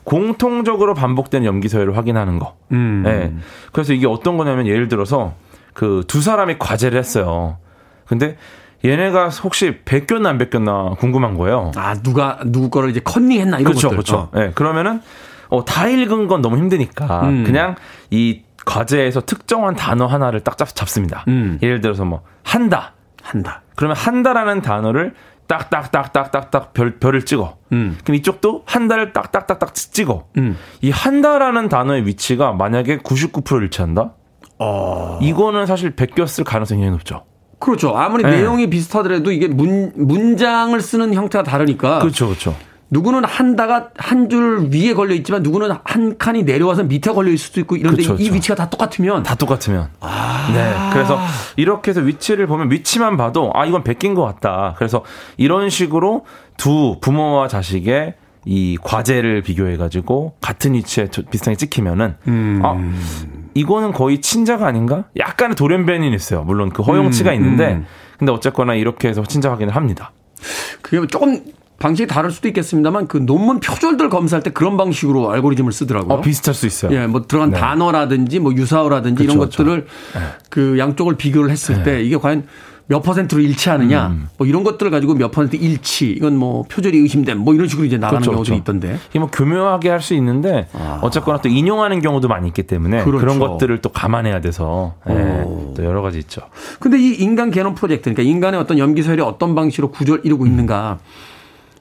공통적으로 반복되는 염기 서열을 확인하는 거. 음. 예. 그래서 이게 어떤 거냐면 예를 들어서 그 두 사람이 과제를 했어요. 근데 얘네가 혹시 베꼈나 안 베꼈나 궁금한 거예요. 아, 누가, 누구 거를 이제 컨닝했나 이런 그렇죠, 것들. 그렇죠. 어. 예. 그러면은 어, 다 읽은 건 너무 힘드니까 음. 그냥 이 과제에서 특정한 단어 하나를 딱 잡, 잡습니다. 음. 예를 들어서 뭐 한다. 한다. 그러면 한다라는 단어를 딱딱딱딱딱딱 별, 별을 찍어. 음. 그럼 이쪽도 한다를 딱딱딱딱 찍어. 음. 이 한다라는 단어의 위치가 만약에 99%를 일치한다? 어. 이거는 사실 베꼈을 가능성이 굉장히 높죠. 그렇죠. 아무리 네. 내용이 비슷하더라도 이게 문, 문장을 쓰는 형태가 다르니까. 그렇죠, 그렇죠. 누구는 한다가 한 줄 위에 걸려 있지만 누구는 한 칸이 내려와서 밑에 걸려 있을 수도 있고 이런데 그렇죠, 이 그렇죠. 위치가 다 똑같으면 다 똑같으면. 네. 그래서 이렇게 해서 위치를 보면 위치만 봐도 아, 이건 베낀 것 같다. 그래서 이런 식으로 두 부모와 자식의 이 과제를 비교해가지고 같은 위치에 저- 비슷하게 찍히면은 아, 이거는 거의 친자가 아닌가? 약간의 돌연변이 있어요. 물론 그 허용치가 음, 있는데 음. 근데 어쨌거나 이렇게 해서 친자 확인을 합니다. 그게 조금 방식이 다를 수도 있겠습니다만 그 논문 표절들 검사할 때 그런 방식으로 알고리즘을 쓰더라고요. 어, 비슷할 수 있어요. 예, 뭐 들어간 네. 단어라든지 뭐 유사어라든지 이런 그쵸, 것들을 그 양쪽을 비교를 했을 때 이게 과연 몇 퍼센트로 일치하느냐 음. 뭐 이런 것들을 가지고 몇 퍼센트 일치 이건 뭐 표절이 의심됨 뭐 이런 식으로 이제 나가는 그렇죠, 경우도 그렇죠. 있던데 이게 뭐 교묘하게 할 수 있는데 어쨌거나 또 인용하는 경우도 많이 있기 때문에 그 그렇죠. 런 것들을 또 감안해야 돼서 예, 오. 또 여러 가지 있죠. 근데 이 인간 게놈 프로젝트 그러니까 인간의 어떤 염기서열이 어떤 방식으로 구조를 이루고 있는가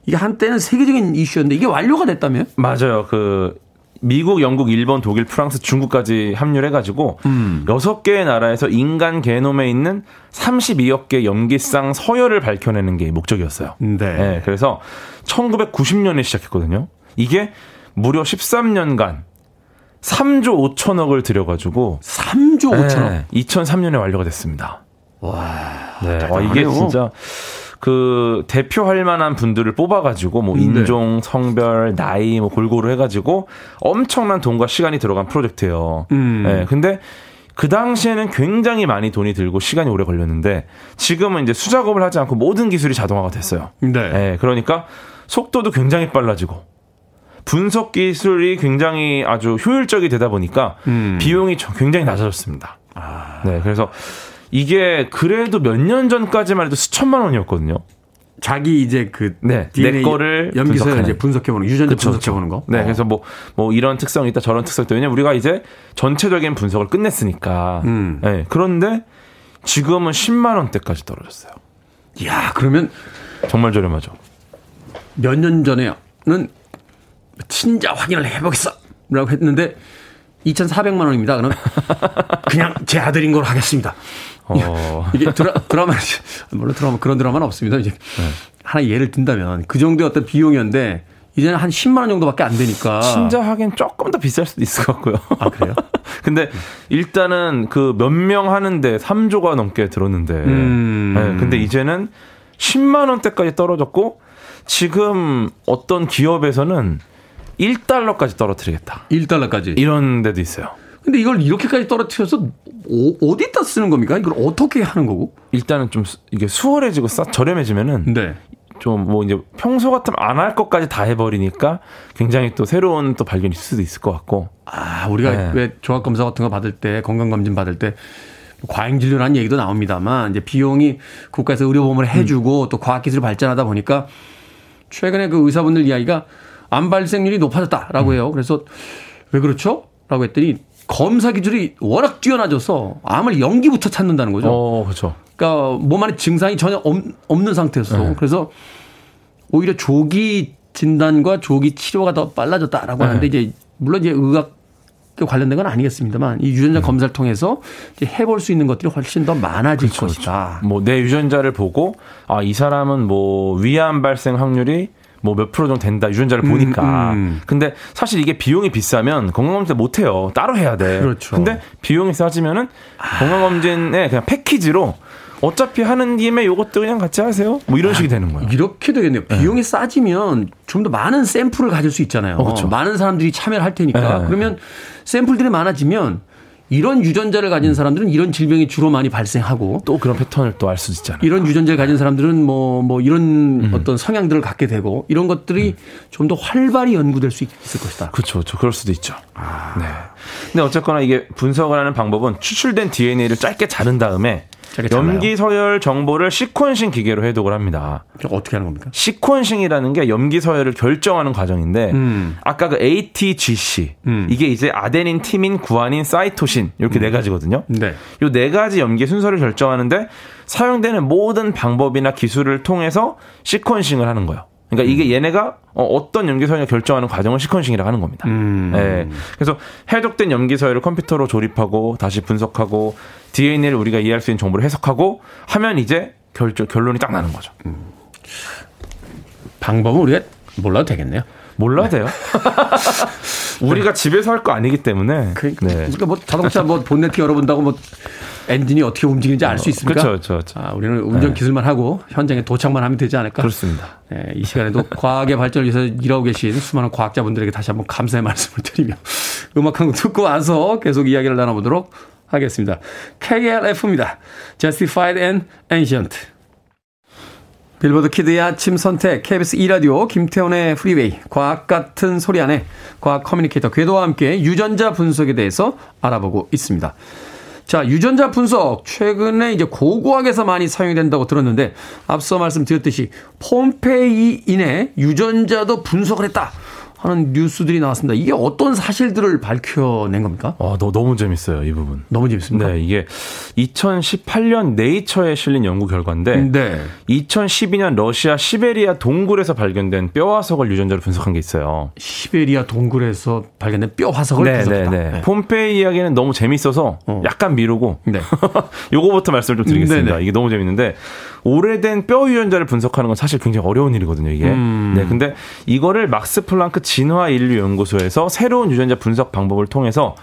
이게 한때는 세계적인 이슈였는데 이게 완료가 됐다며요? 맞아요. 그 미국, 영국, 일본, 독일, 프랑스, 중국까지 합류를 해가지고 음. 여섯 개의 나라에서 인간 게놈에 있는 32억 개 염기쌍 서열을 밝혀내는 게 목적이었어요. 네. 예, 그래서 1990년에 시작했거든요. 이게 무려 13년간 3조 5천억을 들여가지고 3조 5천억. 네, 2003년에 완료가 됐습니다. 와. 네, 와, 이게 대단하네요. 진짜 그 대표할 만한 분들을 뽑아가지고 뭐 네. 인종, 성별, 나이 뭐 골고루 해가지고 엄청난 돈과 시간이 들어간 프로젝트예요. 음. 네, 근데 그 당시에는 굉장히 많이 돈이 들고 시간이 오래 걸렸는데 지금은 이제 수작업을 하지 않고 모든 기술이 자동화가 됐어요. 네. 네, 그러니까 속도도 굉장히 빨라지고 분석 기술이 굉장히 아주 효율적이 되다 보니까 음. 비용이 저- 굉장히 낮아졌습니다. 네, 그래서 이게 그래도 몇 년 전까지만 해도 수천만 원이었거든요. 자기 이제 그 네, DNA 내 거를 염기서열. 이제 분석해보는 거, 유전자 그쵸, 분석해보는 거. 네, 어. 그래서 뭐, 뭐 이런 특성이 있다, 저런 특성이 있다. 왜냐면 우리가 이제 전체적인 분석을 끝냈으니까. 음. 네, 그런데 지금은 10만 원대까지 떨어졌어요. 야 그러면 정말 저렴하죠. 몇 년 전에는 친자 확인을 해보겠어. 라고 했는데 2,400만 원입니다. 그럼 그냥 제 아들인 걸로 하겠습니다. 어. 이게 드라, 드라마, 물론 드라마, 그런 드라마는 없습니다. 이제 네. 하나 예를 든다면 그 정도의 어떤 비용이었는데 이제는 한 10만 원 정도밖에 안 되니까. 친자 하긴 조금 더 비쌀 수도 있을 것 같고요. 아, 그래요? 근데 일단은 그 몇 명 하는데 3조가 넘게 들었는데. 음. 네, 근데 이제는 10만 원대까지 떨어졌고 지금 어떤 기업에서는 1달러까지 떨어뜨리겠다. 1달러까지. 이런 데도 있어요. 근데 이걸 이렇게까지 떨어뜨려서 어, 어디다 쓰는 겁니까? 이걸 어떻게 하는 거고? 일단은 좀 수- 이게 수월해지고 싸, 저렴해지면은 네. 좀뭐 이제 평소 같으면 안 할 것까지 다 해버리니까 굉장히 또 새로운 또 있을 수도 있을 것 같고. 아, 우리가 네. 왜 종합 검사 같은 거 받을 때, 건강 검진 받을 때, 과잉 진료라는 얘기도 나옵니다만, 이제 비용이 국가에서 의료 보험을 해주고 또 과학 기술이 발전하다 보니까 최근에 그 의사분들 이야기가 암 발생률이 높아졌다라고 해요. 그래서 왜 그렇죠? 라고 했더니 검사 기술이 워낙 뛰어나져서 암을 연기부터 찾는다는 거죠. 어, 그렇죠. 그러니까 몸 안에 증상이 전혀 없, 는 상태였어. 네. 그래서 오히려 조기 진단과 조기 치료가 더 빨라졌다라고 네. 하는데 이제 물론 이제 의학 관련된 건 아니겠습니다만 이 유전자 네. 검사를 통해서 이제 해볼 수 있는 것들이 훨씬 더 많아질 그렇죠, 것이다. 뭐내 유전자를 보고 아 이 사람은 뭐 위암 발생 확률이 뭐 몇 프로 정도 된다 유전자를 보니까 음. 근데 사실 이게 비용이 비싸면 건강검진 못 해요 따로 해야 돼 그렇죠. 근데 비용이 싸지면은 건강검진에 그냥 패키지로 어차피 하는 김에 요것도 그냥 같이 하세요 뭐 이런 식이 되는 거예요 이렇게 되겠네요. 비용이 싸지면 좀 더 많은 샘플을 가질 수 있잖아요. 어, 그렇죠. 많은 사람들이 참여를 할 테니까. 네. 그러면 샘플들이 많아지면 이런 유전자를 가진 사람들은 이런 질병이 주로 많이 발생하고 또 그런 패턴을 또 알 수 있잖아요. 이런 유전자를 가진 사람들은 뭐, 뭐 이런 어떤 성향들을 갖게 되고 이런 것들이 좀더 활발히 연구될 수 있을 것이다. 그렇죠. 저 그럴 수도 있죠. 네. 근데 어쨌거나 이게 분석을 하는 방법은 추출된 DNA를 짧게 자른 다음에? 염기 서열 정보를 시퀀싱 기계로 해독을 합니다. 어떻게 하는 겁니까? 시퀀싱이라는 게 염기 서열을 결정하는 과정인데 음. 아까 그 ATGC 음. 이게 이제 아데닌, 티민, 구아닌, 사이토신 이렇게 네 가지거든요. 네. 요 네 가지 염기 순서를 결정하는데 사용되는 모든 방법이나 기술을 통해서 시퀀싱을 하는 거예요. 그러니까 이게 얘네가 어, 떤 염기 서열을 결정하는 과정을 시퀀싱이라고 하는 겁니다. 음. 네. 그래서 해독된 염기 서열을 컴퓨터로 조립하고 다시 분석하고 DNA를 우리가 이해할 수 있는 정보를 해석하고 하면 이제 결, 결론이 딱 나는 거죠. 방법은 우리가 몰라도 되겠네요. 몰라도 돼요. 우리가 집에서 할 거 아니기 때문에. 그, 네. 그러니까 뭐 자동차 뭐 본네트 열어본다고 뭐 엔진이 어떻게 움직이는지 알 수 있습니까? 그렇죠, 그렇죠. 아, 우리는 운전 네. 기술만 하고 현장에 도착만 하면 되지 않을까? 그렇습니다. 네, 이 시간에도 과학의 발전을 위해서 일하고 계신 수많은 과학자분들에게 다시 한번 감사의 말씀을 드리며 음악 한 곡 듣고 와서 계속 이야기를 나눠보도록 하겠습니다. KLF입니다. Justified and Ancient. 빌보드 키드의 아침 선택 KBS 2라디오 김태훈의 프리웨이 과학 같은 소리 안에 과학 커뮤니케이터 궤도와 함께 유전자 분석에 대해서 알아보고 있습니다. 자, 유전자 분석 최근에 이제 고고학에서 많이 사용이 된다고 들었는데 앞서 말씀드렸듯이 폼페이인의 유전자도 분석을 했다 하는 뉴스들이 나왔습니다. 이게 어떤 사실들을 밝혀낸 겁니까? 와, 너, 너무 재밌어요, 이 부분. 너무 재밌습니다. 네, 이게 2018년 네이처에 실린 연구 결과인데 네. 2012년 러시아 시베리아 동굴에서 발견된 뼈 화석을 유전자로 분석한 게 있어요. 시베리아 동굴에서 발견된 뼈 화석을 네, 분석했다. 네, 네. 폼페이 이야기는 너무 재밌어서 어. 약간 미루고 네. 요거부터 말씀을 좀 드리겠습니다. 네네. 이게 너무 재밌는데 오래된 뼈 유전자를 분석하는 건 사실 굉장히 어려운 일이거든요. 이게. 음. 네, 근데 이거를 막스 플랑크 진화 인류 연구소에서 새로운 유전자 분석 방법을 통해서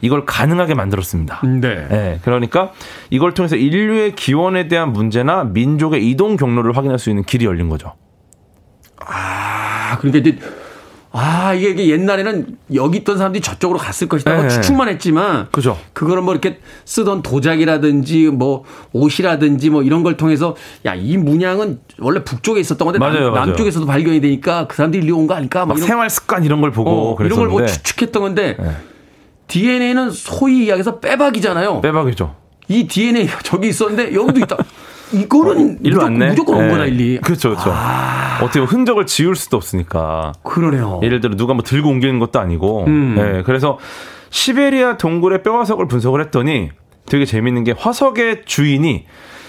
이걸 가능하게 만들었습니다. 네. 네, 그러니까 이걸 통해서 인류의 기원에 대한 문제나 민족의 이동 경로를 확인할 수 있는 길이 열린 거죠. 아, 그러니까 이제 아, 이게, 이게 옛날에는 여기 있던 사람들이 저쪽으로 갔을 것이다. 고 네. 추측만 했지만. 그죠. 그거는 뭐 이렇게 쓰던 도자기라든지 뭐 옷이라든지 뭐 이런 걸 통해서 야, 이 문양은 원래 북쪽에 있었던 건데 맞아요, 남, 맞아요. 남쪽에서도 발견이 되니까 그 사람들이 일로 온 거 아닐까? 막막 이런, 생활 습관 이런 걸 보고 어, 이런 걸 뭐 추측했던 건데 네. DNA는 소위 이야기해서 빼박이잖아요. 빼박이죠. 이 DNA가 저기 있었는데 여기도 있다. 이거는 일로 무조건, 왔네. 무조건 온 네. 거다, 일리. 그렇죠, 그렇죠. 어떻게 보면 흔적을 지울 수도 없으니까. 그러네요. 예를 들어 누가 뭐 들고 옮기는 것도 아니고. 음. 네, 그래서 시베리아 동굴의 뼈화석을 분석을 했더니 되게 재밌는 게 화석의 주인이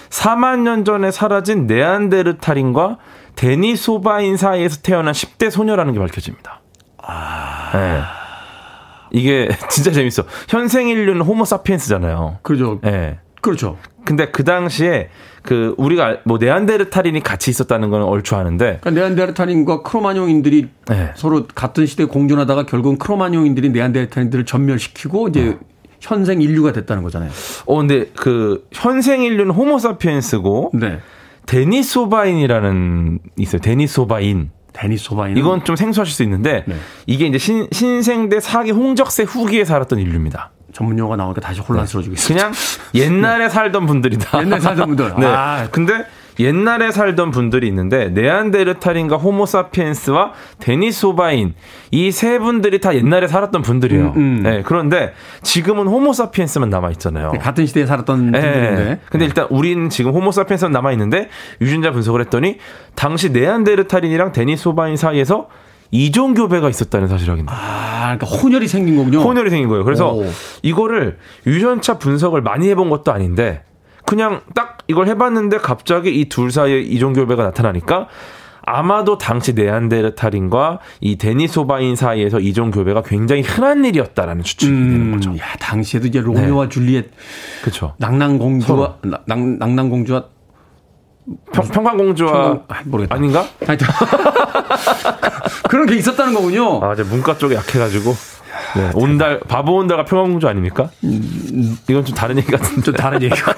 4만 년 전에 사라진 네안데르탈인과 데니소바인 사이에서 태어난 10대 소녀라는 게 밝혀집니다. 네. 이게 진짜 재밌어. 현생 인류는 호모사피엔스잖아요. 그렇죠. 예. 그렇죠. 근데 그 당시에 그 우리가 뭐 네안데르탈인이 같이 있었다는 건 얼추 아는데 그러니까 네안데르탈인과 크로마뇽인들이 네. 서로 같은 시대에 공존하다가 결국은 크로마뇽인들이 네안데르탈인들을 전멸시키고 이제 현생 인류가 됐다는 거잖아요. 어 근데 그 현생 인류는 호모사피엔스고 네. 데니소바인이라는 있어요. 데니소바인. 데니소바인. 이건 좀 생소하실 수 있는데 네. 이게 이제 신, 신생대 사기 홍적세 후기에 살았던 인류입니다. 전문 용어가 나오니까 다시 혼란스러워지고 있습니다. 그냥 옛날에 살던 분들이다. 네. 옛날에 살던 분들. 네. 아. 근데 옛날에 살던 분들이 있는데 네안데르탈인과 호모사피엔스와 데니소바인 이 세 분들이 다 옛날에 살았던 분들이에요. 음, 음. 네, 그런데 지금은 호모사피엔스만 남아 있잖아요. 같은 시대에 살았던 네. 분들인데. 근데 일단 우리는 지금 호모사피엔스는 남아 있는데 유전자 분석을 했더니 당시 네안데르탈인이랑 데니소바인 사이에서 이종 교 배가 있었다는 사실이 확인돼요. 아, 그러니까 혼혈이 생긴 거군요. 혼혈이 생긴 거예요. 그래서 오. 이거를 유전차 분석을 많이 해본 것도 아닌데 그냥 딱 이걸 해봤는데 갑자기 이 둘 사이에 이종교 배가 나타나니까 아마도 당시 네안데르탈인과 이 데니소바인 사이에서 이종 교배가 굉장히 흔한 일이었다라는 추측이 되는 음, 거죠. 야, 당시에도 이제 로미오와 줄리엣 그렇죠. 낭낭공주와 낭, 낭낭공주와 평, 평강공주와 평강- 아, 모르겠다. 아닌가? 하여튼 그런 게 있었다는 거군요. 아, 제 문과 쪽에 약해가지고. 네, 온달 바보 온달가 평강공주 아닙니까? 이건 좀 다른 얘기 같은데. 좀 다른 얘기고.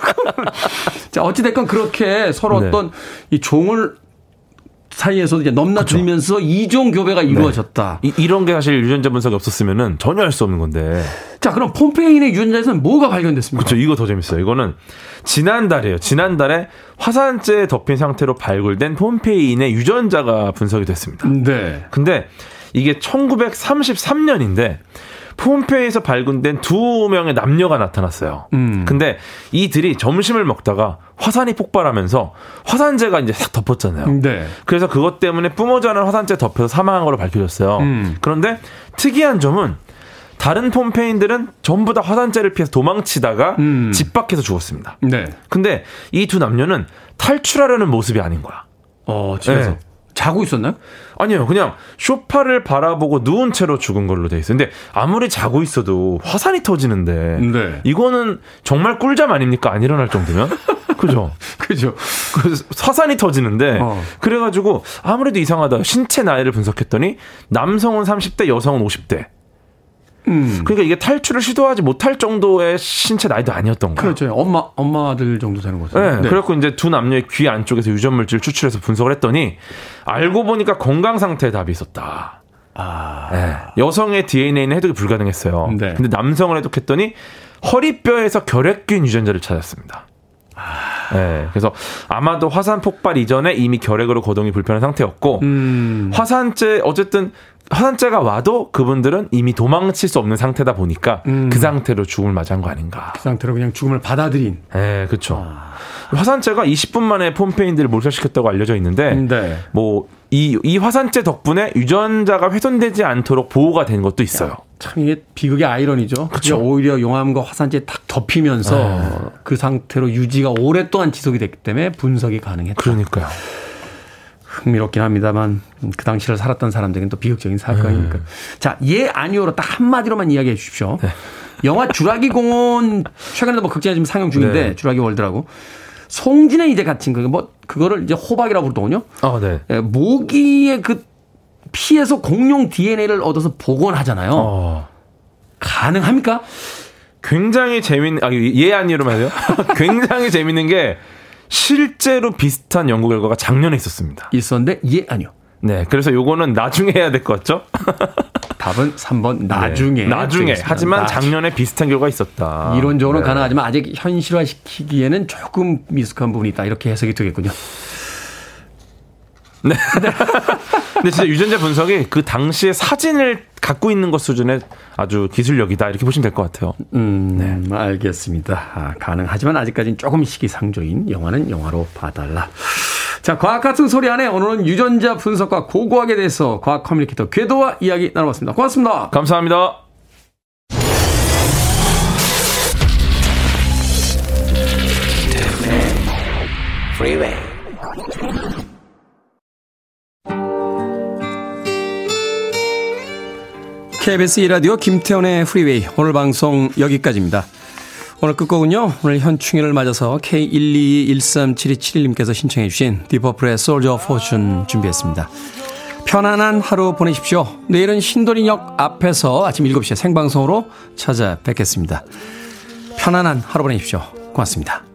자, 어찌 됐건 그렇게 서로 네. 어떤 이 종을 사이에서도 이제 넘나들면서 이종 교배가 이루어졌다. 이, 이런 게 사실 유전자 분석이 없었으면은 전혀 알 수 없는 건데. 자, 그럼 폼페인의 유전자에서는 뭐가 발견됐습니까? 그렇죠. 이거 더 재밌어요. 이거는 지난달이에요. 지난달에 화산재에 덮인 상태로 발굴된 폼페인의 유전자가 분석이 됐습니다. 네. 근데 이게 1933년인데 폼페이에서 발굴된 두 명의 남녀가 나타났어요. 음. 근데 이들이 점심을 먹다가 화산이 폭발하면서 화산재가 이제 싹 덮었잖아요. 네. 그래서 그것 때문에 뿜어져는 화산재 덮여서 사망한 걸로 밝혀졌어요. 음. 그런데 특이한 점은 다른 폼페인들은 전부 다 화산재를 피해서 도망치다가 음. 집 밖에서 죽었습니다. 네. 근데 이 두 남녀는 탈출하려는 모습이 아닌 거야. 어, 집에서 네. 자고 있었나요? 아니요, 그냥 쇼파를 바라보고 누운 채로 죽은 걸로 돼 있어요. 근데 아무리 자고 있어도 화산이 터지는데 네. 이거는 정말 꿀잠 아닙니까? 안 일어날 정도면? 그죠? 그죠. 그래서 화산이 터지는데 어. 그래 가지고 아무래도 이상하다. 신체 나이를 분석했더니 남성은 30대, 여성은 50대. 음. 그러니까 이게 탈출을 시도하지 못할 정도의 신체 나이도 아니었던 거예요. 그렇죠. 엄마, 엄마들 정도 되는 거죠. 네, 그래갖고 이제 두 남녀의 귀 안쪽에서 유전 물질 추출해서 분석을 했더니 알고 보니까 건강 상태에 답이 있었다. 아. 네, 여성의 DNA는 해독이 불가능했어요. 네. 근데 남성을 해독했더니 허리뼈에서 결핵균 유전자를 찾았습니다. 네, 그래서 아마도 화산 폭발 이전에 이미 결핵으로 거동이 불편한 상태였고 음. 화산재 어쨌든 화산재가 와도 그분들은 이미 도망칠 수 없는 상태다 보니까 음. 그 상태로 죽음을 맞이한 거 아닌가. 그 상태로 그냥 죽음을 받아들인. 네, 그렇죠. 아. 화산재가 20분 만에 폼페인들을 몰살시켰다고 알려져 있는데 네. 뭐 이 이 화산재 덕분에 유전자가 훼손되지 않도록 보호가 된 것도 있어요. 참 이게 비극의 아이러니죠. 그게. 오히려 용암과 화산재 딱 덮이면서 그 상태로 유지가 오랫동안 지속이 됐기 때문에 분석이 가능했다. 그러니까요. 흥미롭긴 합니다만 음, 그 당시를 살았던 사람들에겐 또 비극적인 사건이니까. 자, 예 아니오로 딱 한마디로만 이야기해 주십시오. 영화 주라기 공원 최근에도 뭐 극장에 지금 상영 중인데 네. 주라기 월드라고 송진에 이제 갇힌 그뭐 그거를 이제 호박이라고 부르더군요. 아, 네. 예, 모기의 그 피에서 공룡 DNA를 얻어서 복원하잖아요. 어. 가능합니까? 굉장히 재밌는 아, 예 아니로만 해요. 굉장히 재밌는 게 실제로 비슷한 연구 결과가 작년에 있었습니다. 있었는데 예 아니요. 네, 그래서 요거는 나중에 해야 될 것 같죠? 답은 3번 나중에. 네, 나중에. 하지만 나중- 작년에 비슷한 결과가 있었다. 이론적으로 네. 가능하지만 아직 현실화시키기에는 조금 미숙한 부분이 있다. 이렇게 해석이 되겠군요. 근데 진짜 유전자 분석이 그 당시의 사진을 갖고 있는 것 수준의 아주 기술력이다 이렇게 보시면 될 것 같아요. 음, 알겠습니다. 아, 가능하지만 아직까지는 조금 시기상조인 영화는 영화로 봐달라. 자, 과학 같은 소리 안에 오늘은 유전자 분석과 고고학에 대해서 과학 커뮤니케이터 궤도와 이야기 나눠봤습니다. 고맙습니다. 감사합니다. Freeway. KBS 2라디오 김태훈의 프리웨이 오늘 방송 여기까지입니다. 오늘 끝곡은요. 오늘 현충일을 맞아서 K122137271님께서 신청해 주신 딥 퍼플의 of Fortune 준비했습니다. 편안한 하루 보내십시오. 내일은 신도림역 앞에서 아침 7시에 생방송으로 찾아뵙겠습니다. 편안한 하루 보내십시오. 고맙습니다.